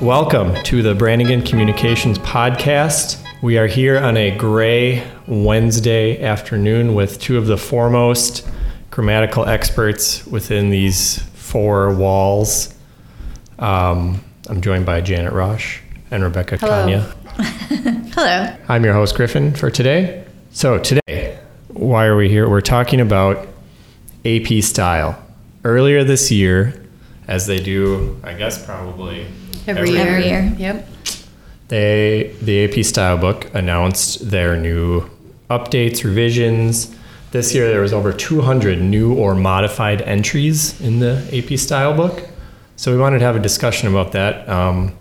Welcome to the Branigan Communications Podcast. We are here on a gray Wednesday afternoon with two of the foremost grammatical experts within these four walls. Um, I'm joined by Janet Rosh and Rebecca Hello. Kanya. Hello. I'm your host, Griffin, for today. So, today, why are we here? We're talking about AP style. Earlier this year, as they do, I guess, probably Every year. Every year. Yep. they the AP style book announced their new updates, revisions. This year there was over 200 new or modified entries in the AP style book. So we wanted to have a discussion about that. Um,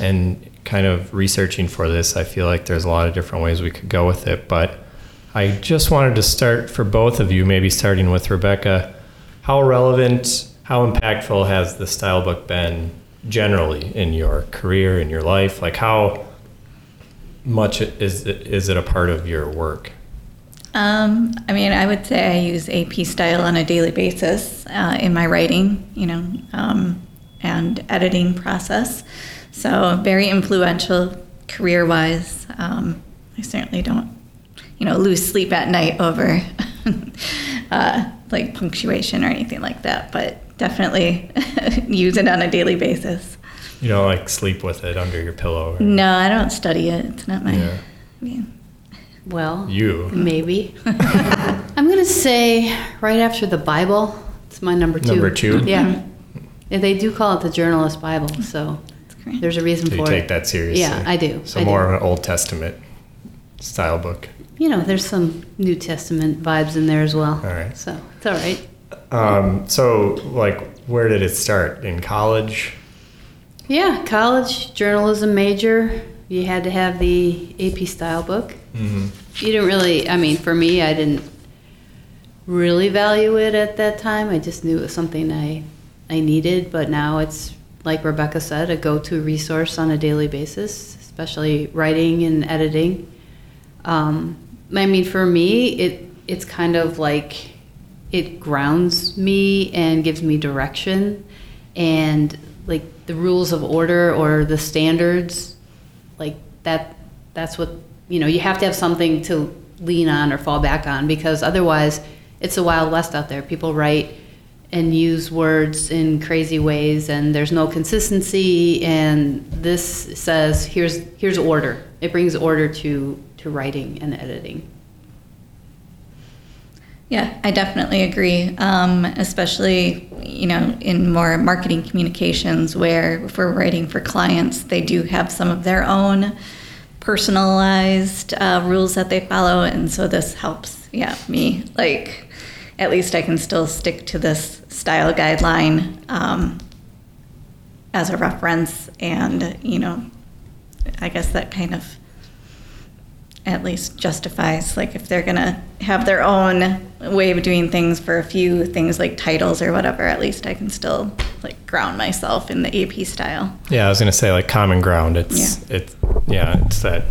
and kind of researching for this, I feel like there's a lot of different ways we could go with it. But I just wanted to start for both of you, maybe starting with Rebecca. How relevant, how impactful has the style book been generally in your career, in your life? Like, how much is is it a part of your work? Um, I mean, I would say I use AP style on a daily basis uh, in my writing, you know, um, and editing process. So very influential career-wise. Um, I certainly don't, you know, lose sleep at night over uh, like punctuation or anything like that, but definitely use it on a daily basis. You don't like sleep with it under your pillow? Or, No, I don't study it. It's not my. Yeah. I mean, Well, You. maybe. I'm gonna say right after the Bible. It's my number two. Number two? Yeah. Mm-hmm. Yeah, They do call it the journalist Bible, so there's a reason So you for take that seriously? Yeah, I do. So I do. more of an Old Testament style book. You know, there's some New Testament vibes in there as well. All right. So it's all right. Um, so, like, where did it start? In college? Yeah, college journalism major. You had to have the AP style book. Mm-hmm. You didn't really, I mean, for me, I didn't really value it at that time. I just knew it was something I, I needed, but now it's, like Rebecca said, a go to resource on a daily basis, especially writing and editing. Um, I mean, for me, it, it's kind of like it grounds me and gives me direction. And like the rules of order or the standards like that that's what you know you have to have something to lean on or fall back on because otherwise it's a wild west out there. People write and use words in crazy ways and there's no consistency and this says here's here's order. It brings order to to writing and editing Yeah, I definitely agree. Um, especially, you know, in more marketing communications, where if we're writing for clients, they do have some of their own personalized uh, rules that they follow, and so this helps. Yeah, me like at least I can still stick to this style guideline um, as a reference, and you know, I guess that kind of at least justifies like if they're gonna have their own way of doing things for a few things like titles or whatever at least i can still like ground myself in the ap style Yeah, I was gonna say like common ground. It's it's Yeah, it's that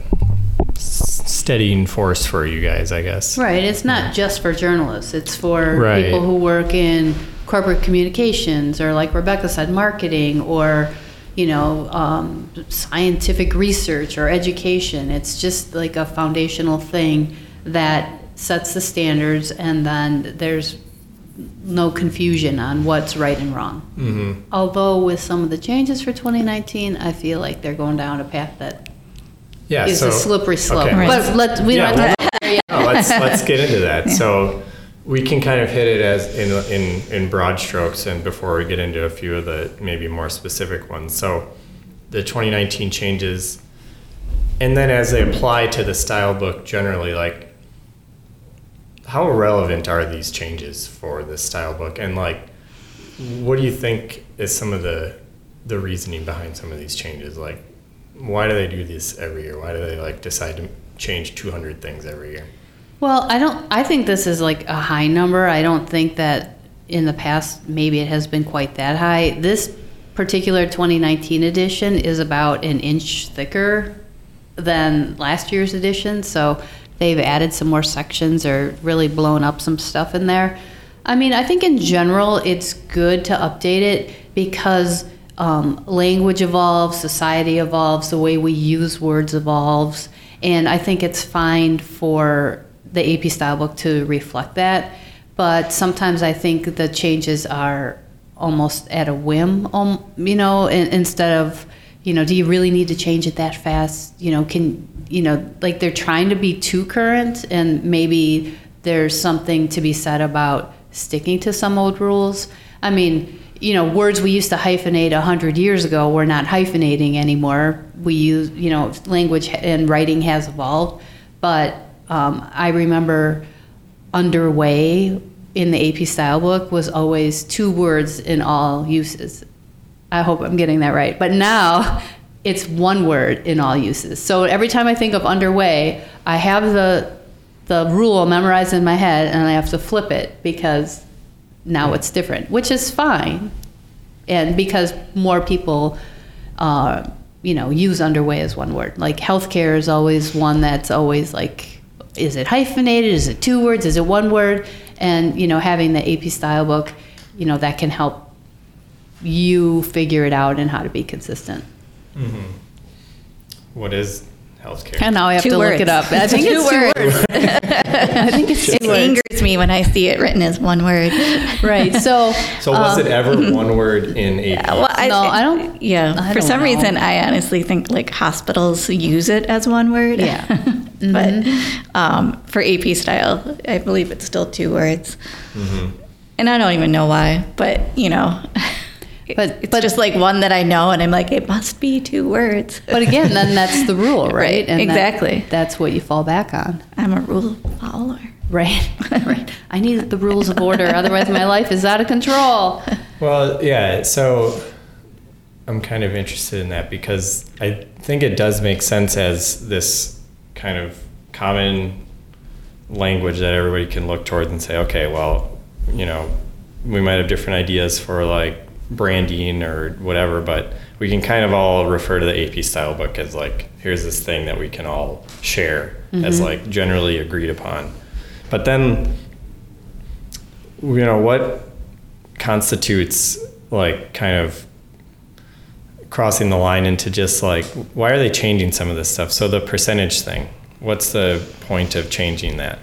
steadying force for you guys, I guess. Right. It's not just for journalists. It's for Right. people who work in corporate communications or, like Rebecca said, marketing or, you know, um, scientific research or education. It's just like a foundational thing that sets the standards, and then there's no confusion on what's right and wrong. Mm-hmm. Although with some of the changes for 2019, I feel like they're going down a path that Yeah. is so, a slippery slope. okay. Right. But let we Yeah, don't have to No, let's let's get into that. So we can kind of hit it as in in in broad strokes, and before we get into a few of the maybe more specific ones. So the 2019 changes, and then as they apply to the style book generally, like how relevant are these changes for the style book, and like what do you think is some of the the reasoning behind some of these changes? Like why do they do this every year? Why do they like decide to change 200 things every year? Well, I don't. I think this is like a high number. I don't think that in the past maybe it has been quite that high. This particular 2019 edition is about an inch thicker than last year's edition, so they've added some more sections or really blown up some stuff in there. I mean, I think in general it's good to update it because um, language evolves, society evolves, the way we use words evolves, and I think it's fine for the AP style book to reflect that. But sometimes I think the changes are almost at a whim, um, you know, instead of, you know, do you really need to change it that fast? You know, can, you know, like they're trying to be too current, and maybe there's something to be said about sticking to some old rules. I mean, you know, words we used to hyphenate 100 years ago, we're not hyphenating anymore. We use, you know, language and writing has evolved. But um, I remember underway in the AP style book was always two words in all uses. I hope I'm getting that right. But now it's one word in all uses. So every time I think of underway, I have the the rule memorized in my head and I have to flip it because now it's different, which is fine. And because more people, uh, you know, use underway as one word. Like healthcare is always one that's always like, is it hyphenated? Is it two words? Is it one word? And, you know, having the AP style book, you know, that can help you figure it out and how to be consistent. Mm-hmm. What is healthcare? And now I have Two to words. look it up. I think it's Two two words. I think it's two It words. angers me when I see it written as one word. Right. So, So was um, it ever one word in AP? Well, I, No, I don't- Yeah, I for don't some know. reason, I honestly think like hospitals use it as one word. Yeah. Mm-hmm. but um, for AP style, I believe it's still two words. Mm-hmm. And I don't even know why, but you know, But- it's but- just like one that I know, and I'm like, it must be two words. but again, then that's the rule, right? Right, that- exactly. that's what you fall back on. I'm a rule follower. Right. right. I need the rules of order, otherwise my life is out of control. Well, yeah. So I'm kind of interested in that because I think it does make sense as this kind of common language that everybody can look towards and say, okay, well, you know, we might have different ideas for like branding or whatever, but we can kind of all refer to the AP style book as like, here's this thing that we can all share as mm-hmm. like generally agreed upon. But then, you know, what constitutes like kind of crossing the line into just like why are they changing some of this stuff so the percentage thing what's the point of changing that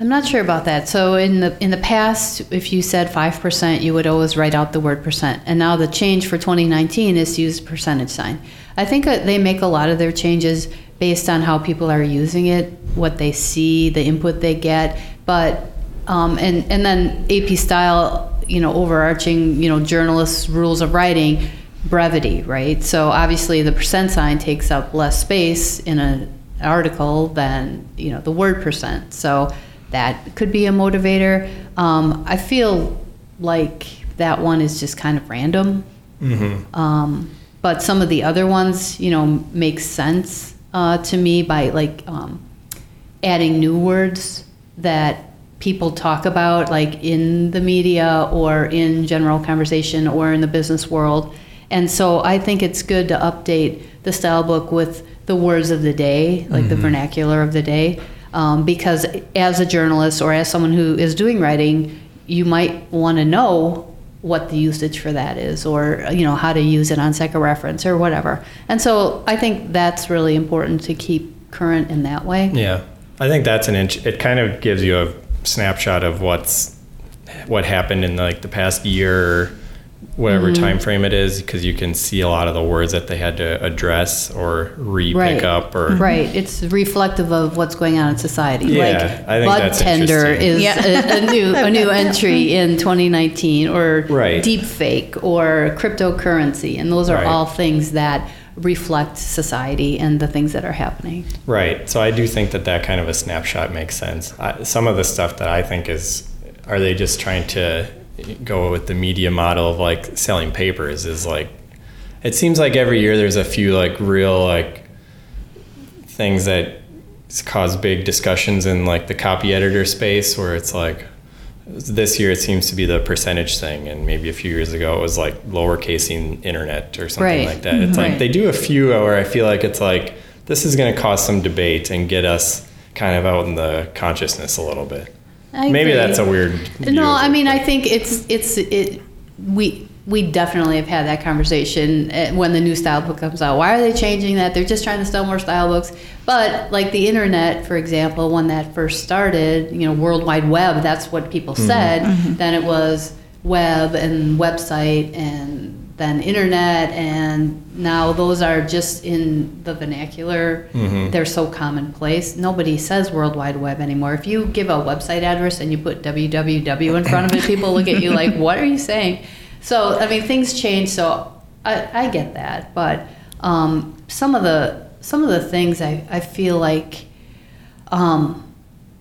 I'm not sure about that. So in the in the past, if you said five percent, you would always write out the word percent. And now the change for 2019 is to use percentage sign. I think they make a lot of their changes based on how people are using it, what they see, the input they get. But um, and and then AP style, you know, overarching, you know, journalists' rules of writing, brevity, right? So obviously the percent sign takes up less space in an article than you know the word percent. So that could be a motivator. Um, I feel like that one is just kind of random. Um, but some of the other ones, you know, make sense uh, to me by like um, adding new words that people talk about, like in the media or in general conversation or in the business world. And so I think it's good to update the style book with the words of the day, like the vernacular of the day. Um, because as a journalist or as someone who is doing writing, you might want to know what the usage for that is or you know how to use it on reference or whatever. And so i think that's really important to keep current in that way. Yeah. I think that's an inch it kind of gives you a snapshot of what's what happened in like the past year or whatever mm-hmm. time frame it is because you can see a lot of the words that they had to address or re-pick right up or mm-hmm. right it's reflective of what's going on in society Yeah, like I think bud that's tender interesting. is Yeah. a, a new a new entry in 2019 or Right. deep fake or cryptocurrency and those are Right. all things that reflect society and the things that are happening Right. So I do think that that kind of a snapshot makes sense. I, some of the stuff that I think is, are they just trying to go with the media model of like selling papers? Is like, it seems like every year there's a few like real like things that cause big discussions in like the copy editor space where it's like this year it seems to be the percentage thing and maybe a few years ago it was like lowercasing internet or something Right. like that it's like they do a few where i feel like it's like this is going to cause some debate and get us kind of out in the consciousness a little bit I maybe agree. that's a weird view No, of I mean, I think it's it's it. We we definitely have had that conversation eh, when the new style book comes out. Why are they changing that? They're just trying to sell more style books. But like the internet, for example, when that first started, you know, World Wide Web, that's what people said. Then it was web and website and then internet and now those are just in the vernacular. They're so commonplace. Nobody says world wide web anymore. If you give a website address and you put www in front of it people look at you like what are you saying? So i mean things change so i, I get that but um, some of the some of the things i, I feel like um,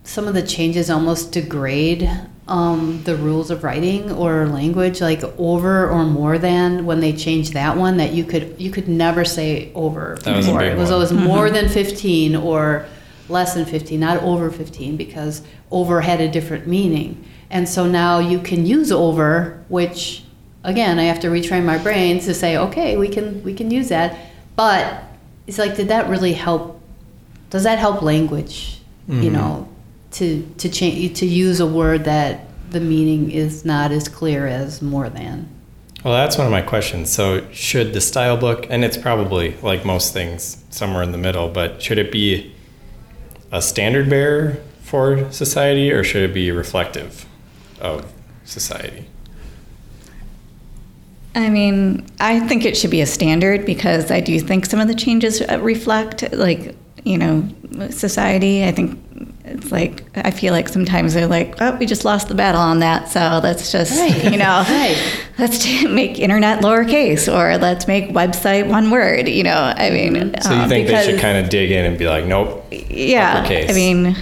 some of the changes almost degrade um, the rules of writing or language like over or more than when they changed that one that you could you could never say over That was before. it was always more than 15 or less than 15 not over 15 because over had a different meaning. And so now you can use over which again i have to retrain my brain to say okay we can we can use that. But it's like did that really help does that help language you know to to change to use a word that the meaning is not as clear as more than Well, that's one of my questions. So, should the style book, and it's probably like most things, somewhere in the middle, but should it be a standard bearer for society or should it be reflective of society? I mean, I think it should be a standard because I do think some of the changes uh, reflect, like, you know, society. I think it's like, I feel like sometimes they're like, oh, we just lost the battle on that. So let's just, Right. you know, Right. let's t- make internet lowercase or let's make website one word, you know. I mean, So, you um, think they should kind of dig in and be like, nope, yeah. uppercase? I mean,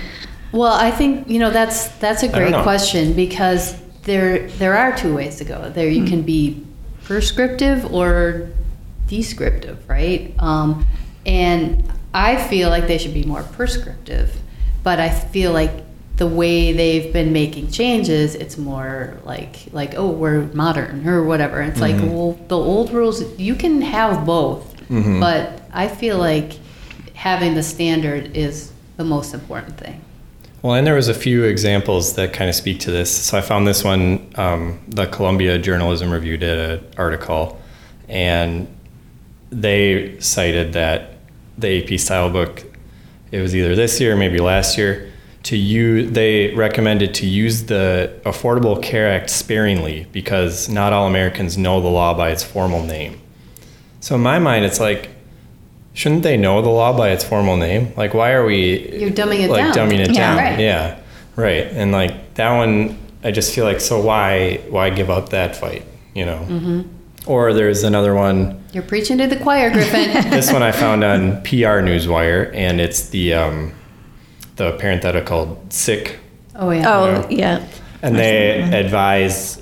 well i think you know that's that's a great question because there there are two ways to go there you can be prescriptive or descriptive right um, and i feel like they should be more prescriptive but i feel like the way they've been making changes it's more like like oh we're modern or whatever it's like well the old rules you can have both but i feel like having the standard is the most important thing Well, and there was a few examples that kind of speak to this. So I found this one. Um, the Columbia Journalism Review did an article, and they cited that the AP style book, it was either this year or maybe last year, to use. They recommended to use the Affordable Care Act sparingly because not all Americans know the law by its formal name. So in my mind, it's like. Shouldn't they know the law by its formal name? Like, why are we You're dumbing it like down. dumbing it Yeah. down. Right. Yeah, right. And like that one, I just feel like so why why give up that fight? You know. Mm-hmm. Or there's another one. You're preaching to the choir, Griffin. This one I found on PR Newswire, and it's the um, the parenthetical sic, oh yeah. oh, yeah. and they advise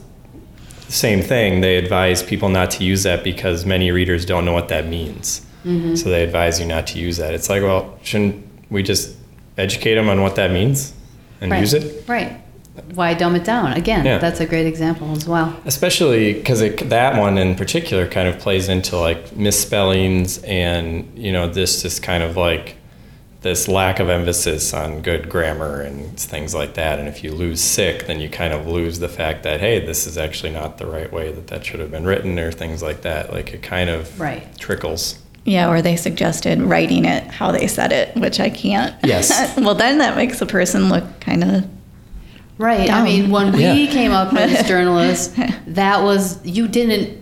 same thing. They advise people not to use that because many readers don't know what that means. Mm-hmm. So they advise you not to use that. It's like, well, shouldn't we just educate them on what that means and right. use it? Right. Why dumb it down? Again, Yeah. that's a great example as well. especially because that one in particular kind of plays into like misspellings and you know this just kind of like this lack of emphasis on good grammar and things like that and if you lose sic then you kind of lose the fact that hey this is actually not the right way that that should have been written or things like that like it kind of Right. trickles Yeah, or they suggested writing it how they said it, which I can't. Yes. well, then that makes a person look kind of. Right. I mean, when we Yeah. came up as journalists, that was you didn't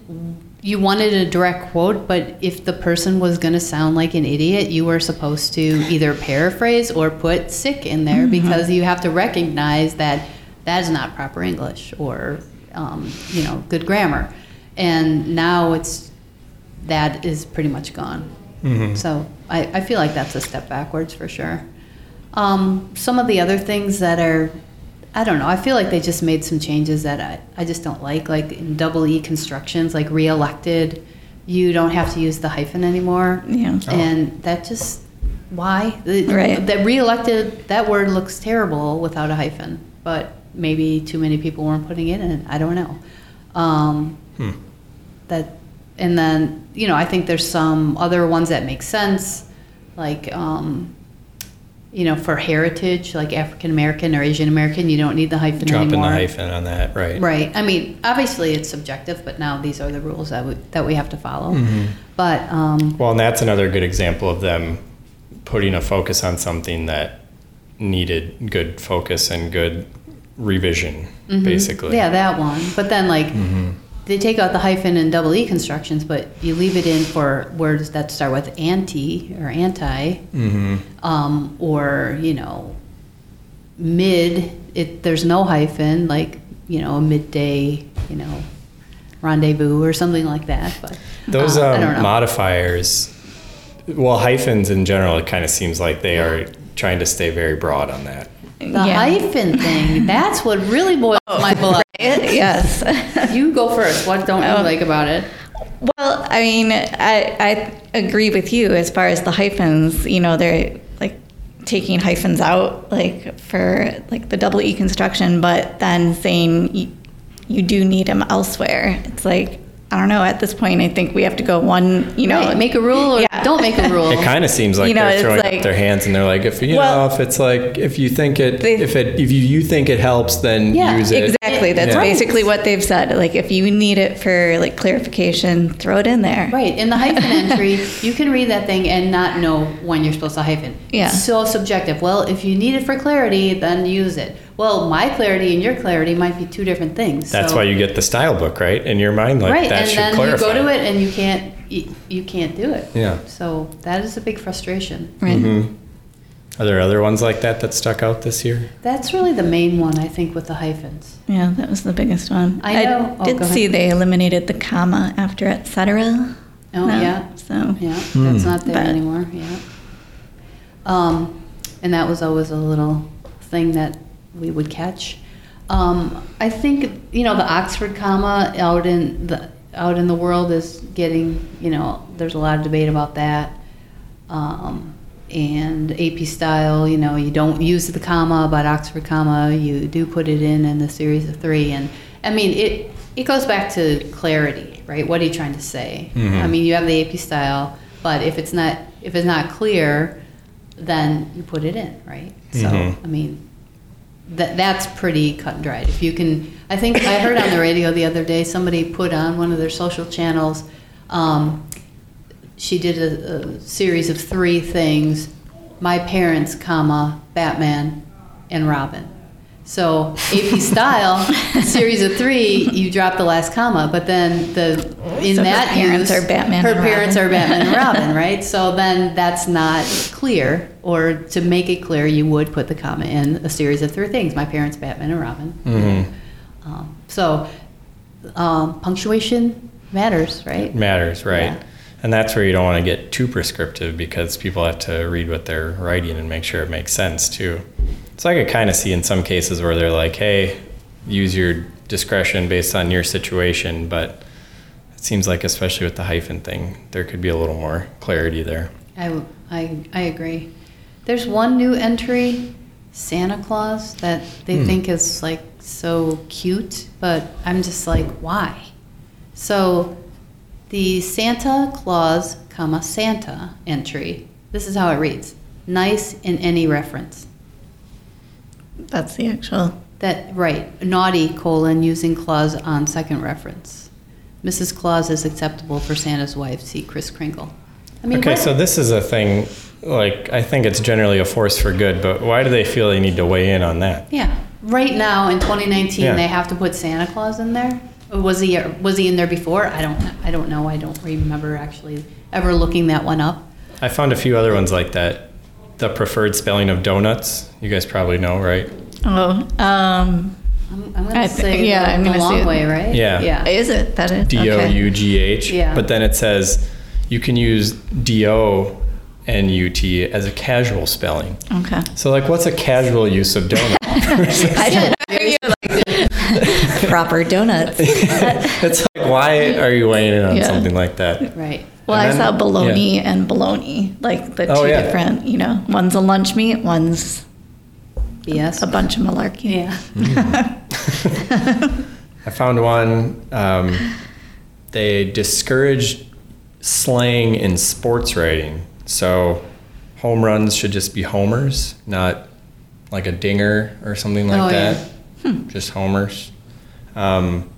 you wanted a direct quote, but if the person was going to sound like an idiot, you were supposed to either paraphrase or put sic in there because you have to recognize that that is not proper English or um, you know good grammar. And now it's that is pretty much gone. So I, I feel like that's a step backwards for sure. Um, some of the other things that are, I don't know, I feel like they just made some changes that I, I just don't like. Like in double E constructions, like re-elected, you don't have to use the hyphen anymore. Yeah. Oh. And that just, why? Right. That re-elected, that word looks terrible without a hyphen, but maybe too many people weren't putting it in. I don't know. Um, Hmm. that and then you know i think there's some other ones that make sense like um, you know, for heritage, like African American or Asian American, you don't need the hyphen Dropping anymore. the hyphen on that, right? Right. I mean, obviously it's subjective, but now these are the rules that we, that we have to follow. Mm-hmm. But um, Well, and that's another good example of them putting a focus on something that needed good focus and good revision, basically. Mm-hmm. yeah, that one. But then like Mm-hmm. They take out the hyphen and double e constructions, but you leave it in for words that start with anti or anti, hmm um, or you know, mid. It there's no hyphen, like you know, a midday, you know, rendezvous or something like that. But Those uh, I um, don't know. modifiers, well, hyphens in general, it kind of seems like they are trying to stay very broad on that. the Yeah. hyphen thing. That's what really boils my blood. Yes. You go first. What don't you Oh. like about it? Well, I mean, I, I agree with you as far as the hyphens. You know, they're like taking hyphens out, like for like the double E construction, but then saying you, you do need them elsewhere. It's like I don't know. At this point, I think we have to go one. You know, Right, make a rule or Yeah. don't make a rule. It kind of seems like You know, they're throwing like- up their hands and they're like, if you Well- know, if it's like, if you think it, They- if it, if you, you think it helps, then Yeah, use it. Exactly. That's Yeah. basically what they've said. Like, if you need it for like clarification, throw it in there. Right. In the hyphen entry, you can read that thing and not know when you're supposed to hyphen. Yeah. So subjective. Well, if you need it for clarity, then use it. Well, my clarity and your clarity might be two different things. That's so- why you get the style book, right? In your mind, like right, that and should then clarify. you go to it and you can't you, you can't do it. Yeah. So that is a big frustration. Right. Mhm. Are there other ones like that that stuck out this year? That's really the main one, I think, with the hyphens. Yeah, that was the biggest one. I know. Oh, did go see ahead. they eliminated the comma after et cetera. Oh, No, yeah. So Yeah, that's not there But- anymore. Yeah. Um, and that was always a little thing that we would catch. Um, I think you know the Oxford comma out in the out in the world is getting you know there's a lot of debate about that. Um, and AP style, you know, you don't use the comma, but Oxford comma, you do put it in in the series of three. And I mean, it it goes back to clarity, right? What are you trying to say? Mhm. I mean, you have the AP style, but if it's not if it's not clear, then you put it in, right? So Mhm. I mean, that that's pretty cut and dried. If you can, I think I heard on the radio the other day somebody put on one of their social channels. Um, she did a, a series of three things: my parents, comma Batman, and Robin. So AP style, series of three, you drop the last comma, but then the in So her that parents use, are Batman Her and parents Robin. are Batman and Robin, right? So then that's not clear. Or to make it clear, you would put the comma in a series of three things: my parents, Batman, and Robin. Mhm. Um, so um, punctuation matters, right? Matters, right? Yeah. And that's where you don't want to get too prescriptive because people have to read what they're writing and make sure it makes sense too. So I could kind of see in some cases where they're like, hey, use your discretion based on your situation, but it seems like, especially with the hyphen thing, there could be a little more clarity there. I I agree. There's one new entry, Santa Claus, that they Hmm. think is like so cute, but I'm just like, why? So the Santa Claus, comma, Santa entry, this is how it reads. Nice in any reference. That's the actual. That, right, naughty, colon, using Claus on second reference. Mrs. Claus is acceptable for Santa's wife, see Kris Kringle. I mean, okay, what- so this is a thing, like, I think it's generally a force for good, but why do they feel they need to weigh in on that? Yeah, right now in 2019, Yeah. they have to put Santa Claus in there. Was he was he in there before? I don't I don't know. I don't remember actually ever looking that one up. I found a few other ones like that. The preferred spelling of donuts, you guys probably know, right? Oh, um, I'm, I'm gonna I thi- say yeah, the, I'm the gonna long say- way, right? Yeah. Yeah. is it that is D O okay. U G H. Yeah. But then it says you can use D O N U T as a casual spelling. Okay. So, like, what's a casual use of donut? I didn't know you like proper donuts. it's like, why are you weighing in on Yeah. something like that? Right. Well, And I then- saw bologna and baloney, like the Oh, two yeah. different, you know, one's a lunch meat, one's BS. a bunch of malarkey. Yeah. I found one. Um, they discouraged slang in sports writing. So, home runs should just be homers, not like a dinger or something like Oh, yeah. that. Just homers. Um,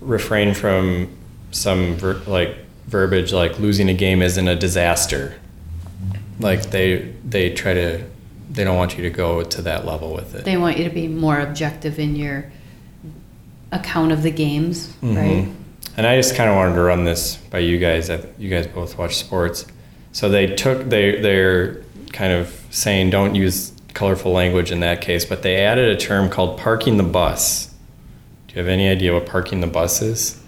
refrain from some ver- like verbiage like losing a game isn't a disaster. Like they they try to they don't want you to go to that level with it. They want you to be more objective in your account of the games, Mhm. right? And I just kind of wanted to run this by you guys. I- You guys both watch sports, so they took they they're kind of saying don't use colorful language in that case, but they added a term called parking the bus. Do you have any idea what parking the bus is?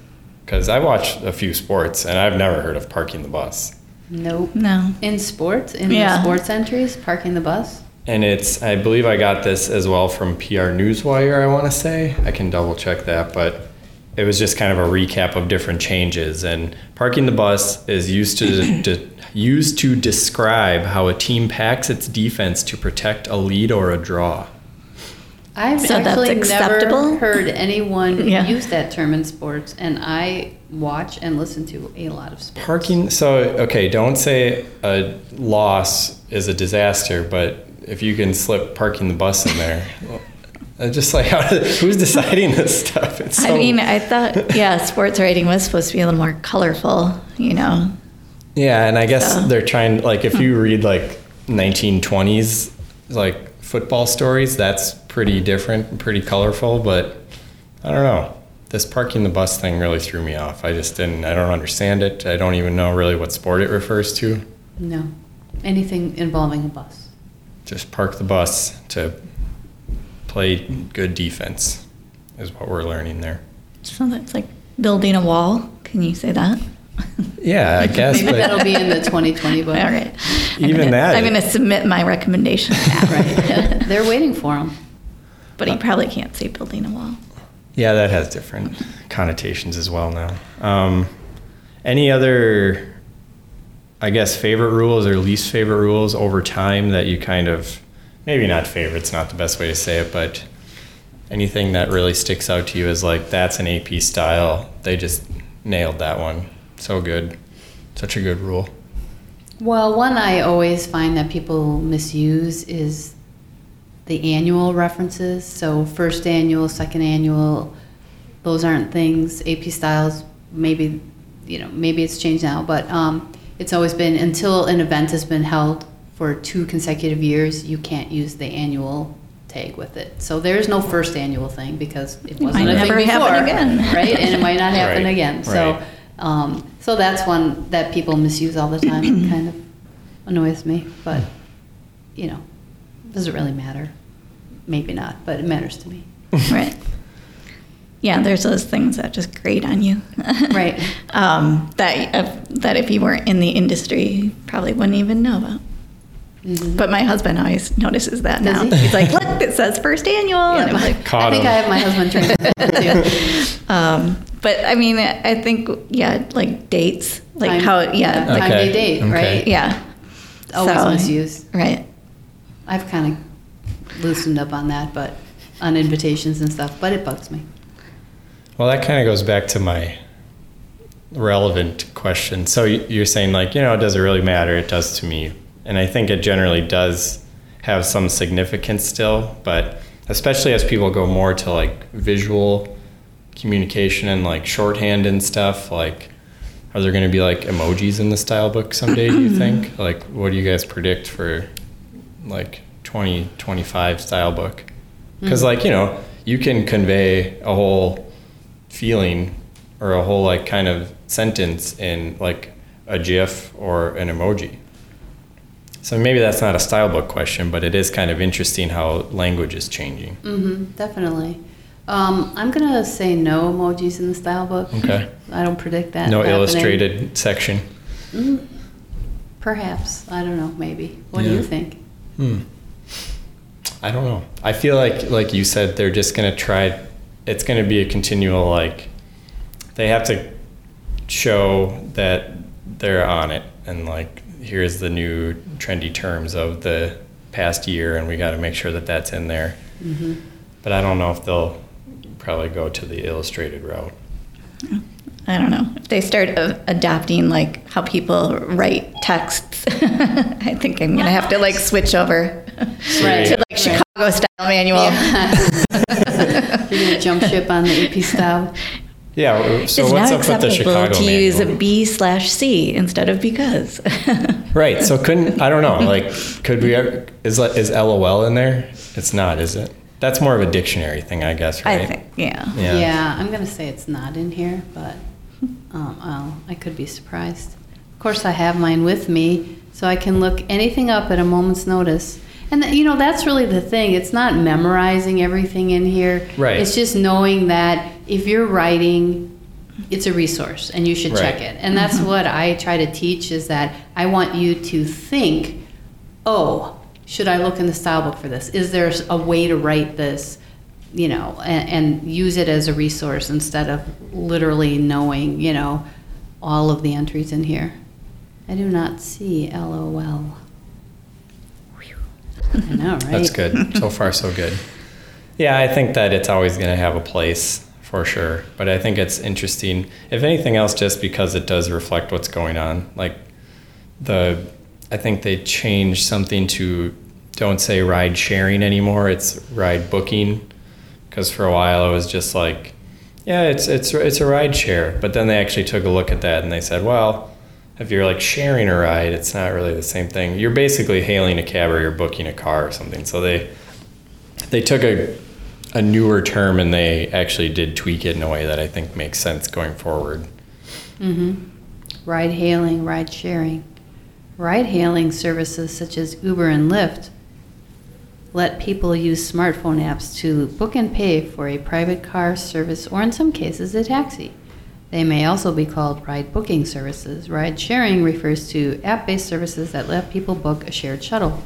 Because I watch a few sports and I've never heard of parking the bus. Nope. No. In sports, in Yeah. the sports entries, parking the bus. And it's, I believe I got this as well from PR Newswire, I want to say. I can double check that, but it was just kind of a recap of different changes. And parking the bus is used to, de- used to describe how a team packs its defense to protect a lead or a draw. I've So that's actually acceptable? never heard anyone Yeah. use that term in sports, and I watch and listen to a lot of sports. Parking, so, okay, don't say a loss is a disaster, but if you can slip parking the bus in there, uh, just like, how, who's deciding this stuff? It's I mean, I thought, yeah, sports writing was supposed to be a little more colorful, you know. Yeah, and I guess So- they're trying like if you read like 1920s like football stories, that's pretty different, and pretty colorful, but I don't know. This parking the bus thing really threw me off. I just didn't I don't understand it. I don't even know really what sport it refers to. No, anything involving a bus. Just park the bus to play good defense is what we're learning there. So that's like building a wall. Can you say that? Yeah, I guess, Maybe that'll be in the 2020 book. All right. I'm Even gonna- that- I'm going to submit my recommendation now. Right. They're waiting for them. But he probably can't say building a wall. Yeah, that has different connotations as well now. Um, any other, I guess, favorite rules or least favorite rules over time that you kind of, maybe not favorite's not the best way to say it, but anything that really sticks out to you as like, that's an AP style. They just nailed that one. So good. Such a good rule. Well, one I always find that people misuse is the annual references. So first annual, second annual, those aren't things. AP styles, maybe, you know, maybe it's changed now, but um, it's always been until an event has been held for two consecutive years, you can't use the annual tag with it. So there's no first annual thing because it wasn't might a thing before, happen again. right? And it might not happen Right, again. So. right. Um, so that's one that people misuse all the time. It kind of annoys me, but you know, does it really matter? Maybe not, but it matters to me. right. Yeah, there's those things that just grate on you. Right. um, that, uh, that if you weren't in the industry, you probably wouldn't even know about. Mhm. But my husband always notices that Does now. he? He's like, look, it says first annual. Yeah, and I'm like, Caught I think him. I have my husband trained too. um, but I mean, I think, yeah, like dates, like Time- how, yeah, Time like, Okay, day date, okay. right? yeah. Always So- misused. Right. I've kind of loosened up on that, but on invitations and stuff. But it bugs me. Well, that kind of goes back to my relevant question. So you're saying, like, you know, it does it really matter? It does to me. And I think it generally does have some significance still, but especially as people go more to like visual communication and like shorthand and stuff, like, are there going to be like emojis in the style book someday, do you think? Like, what do you guys predict for like 2025 style book? Because, like, you know, you can convey a whole feeling or a whole like kind of sentence in like a GIF or an emoji. So maybe that's not a style book question, but it is kind of interesting how language is changing. hmm definitely. Um, I'm gonna say no emojis in the style book. Okay. I don't predict that. No happening. illustrated section. Mm, Perhaps. I don't know. Maybe. What do you think? Hmm. I don't know. I feel like, like you said, they're just gonna try. It's gonna be a continual like. They have to show that they're on it, and like here's the new trendy terms of the past year, and we got to make sure that that's in there. hmm But I don't know if they'll probably go to the illustrated route. I don't know. If they start uh, adapting like how people write texts, I think I'm gonna have to like switch over Right. to like Chicago style manual. You're gonna jump ship on the AP style. Yeah. So it's what's now up with the acceptable Chicago to use manual? B slash C instead of because. Right. So couldn't I don't know. Like, could we? ever- Is like- is LOL in there? It's not, is it? That's more of a dictionary thing, I guess. Right. I think, yeah. Yeah. Yeah. I'm gonna say it's not in here, but um, I'll, I could be surprised. Of course, I have mine with me, so I can look anything up at a moment's notice. And th- you know, that's really the thing. It's not memorizing everything in here. Right. It's just knowing that if you're writing, it's a resource, and you should check it. And that's mm-hmm. what I try to teach is that I want you to think, oh, should I look in the style book for this? Is there a way to write this? You know, and, and use it as a resource instead of literally knowing, you know, all of the entries in here. I do not see LOL. I know, right? That's good. So far, so good. Yeah, I think that it's always going to have a place for sure. But I think it's interesting, if anything else, just because it does reflect what's going on. Like the, I think they changed something to don't say ride sharing anymore. It's ride booking, because for a while it was just like, yeah, it's it's it's a ride share. But then they actually took a look at that and they said, well, if you're like sharing a ride, it's not really the same thing. You're basically hailing a cab or you're booking a car or something. So they they took a a newer term and they actually did tweak it in a way that I think makes sense going forward. Mm-hmm. Ride hailing, ride sharing. Ride hailing services such as Uber and Lyft let people use smartphone apps to book and pay for a private car service or, in some cases, a taxi. They may also be called ride booking services. Ride sharing refers to app based services that let people book a shared shuttle.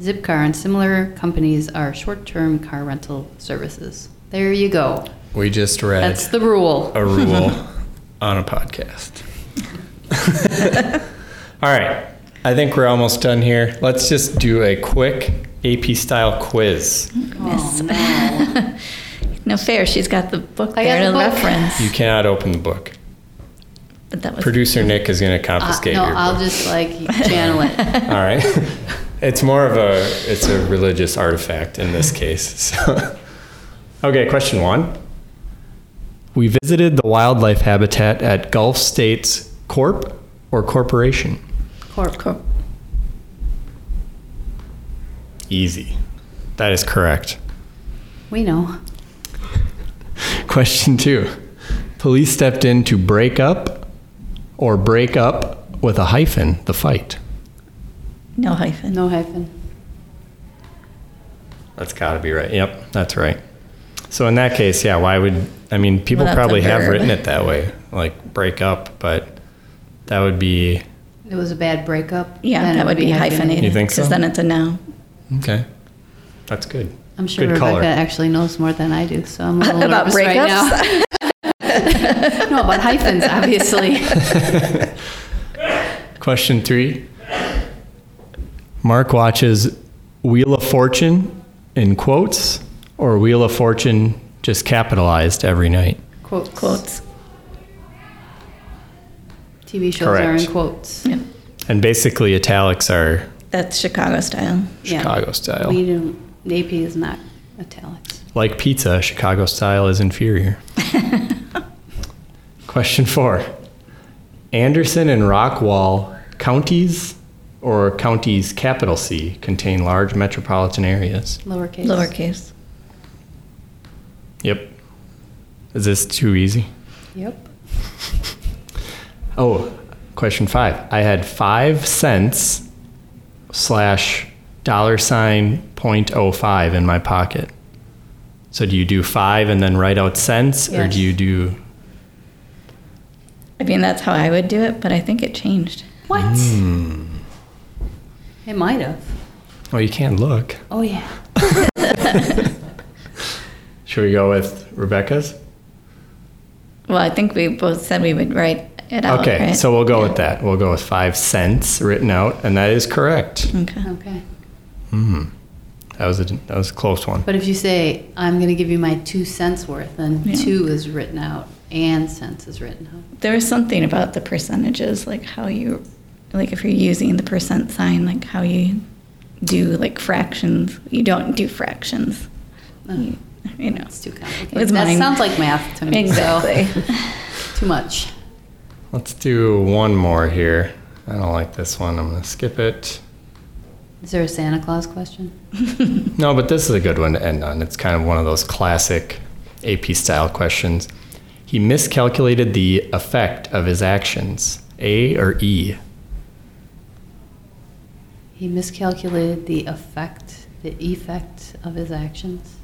Zipcar and similar companies are short term car rental services. There you go. We just read That's the rule. a rule on a podcast. All right. I think we're almost done here. Let's just do a quick AP style quiz. Goodness. Oh, no fair. She's got the book I there the to book. reference. You cannot open the book. But that was Producer Nick is going to Uh, confiscate no, your I'll book. just like channel it. All right. It's more of a it's a religious artifact in this case. So. Okay, question 1. We visited the wildlife habitat at Gulf States Corp or Corporation. Corp. Corp. Easy. That is correct. We know. Question 2. Police stepped in to break up or break up with a hyphen the fight. No hyphen. No hyphen. That's got to be right. Yep, that's right. So in that case, yeah, why would I mean people Well, probably have written it that way, like break up, but that would be It was a bad breakup. Yeah, then that would be hyphenated. You think so? Because then it's a noun. okay. That's good. I'm sure Good Rebecca color. actually knows more than I do, so I'm a little About nervous right now. no, about hyphens, obviously. Question 3. Mark watches Wheel of Fortune in quotes or Wheel of Fortune just capitalized every night. Quotes. Quotes. TV shows are in quotes. Yeah. And basically italics are That's Chicago style. Yeah. Chicago style. We don't. AP is not italics. Like pizza, Chicago style is inferior. Question four Anderson and Rockwall counties or counties capital C contain large metropolitan areas. Lowercase. Lowercase. Yep. Is this too easy? Yep. Oh, question five. I had five cents slash dollar sign point oh five in my pocket. So do you do five and then write out cents, or do you do I mean, that's how I would do it, but I think it changed. What? Hmm. It might have. Well, you can't look. Oh yeah. Should we go with Rebecca's? Well, I think we both said we would write it out. Okay, right? so we'll go with that. We'll go with five cents written out, and that is correct. Okay. Okay. That was a that was a close one. But if you say I'm going to give you my two cents worth, then Yeah. two is written out. and cents is written out. There was something about the percentages, like how you, like if you're using the percent sign, like how you do like fractions. You don't do fractions. You, you know. It's too complicated. It that mine. sounds like math to me. Exactly. So, too much. Let's do one more here. I don't like this one. I'm going to skip it. Is there a Santa Claus question? No, but this is a good one to end on. It's kind of one of those classic AP style questions. He miscalculated the effect of his actions. A or E? He miscalculated the effect, the effect of his actions.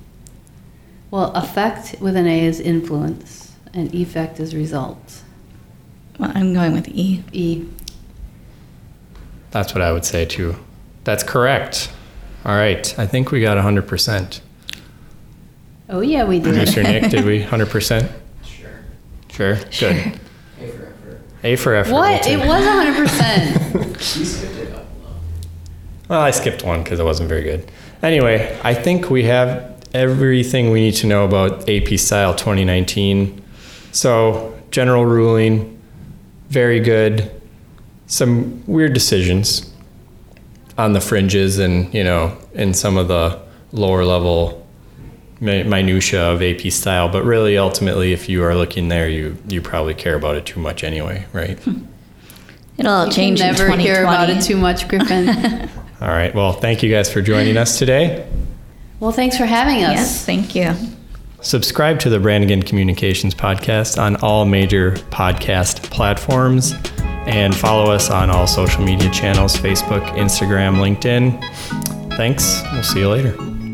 Well, effect with an A is influence, and effect is result. Well, I'm going with E. E. That's what I would say too. That's correct. All right. I think we got 100%. Oh yeah, we did. Producer Nick, did we 100%? Sure. Sure. Good. Pay for effort. A for effort. What? It take- was 100%. You skipped a couple though. Well, I skipped one because it wasn't very good. Anyway, I think we have everything we need to know about AP Style 2019. So, general ruling, very good. Some weird decisions on the fringes and, you know, in some of the lower level mi- minutia of AP Style. But really, ultimately, if you are looking there, you, you probably care about it too much anyway, right? Hmm. It'll all you change can never 2020. hear about it too much, Griffin. All right. Well, thank you guys for joining us today. well, thanks for having us. Yes, thank you. Subscribe to the Branigan Communications Podcast on all major podcast platforms and follow us on all social media channels Facebook, Instagram, LinkedIn. Thanks. We'll see you later.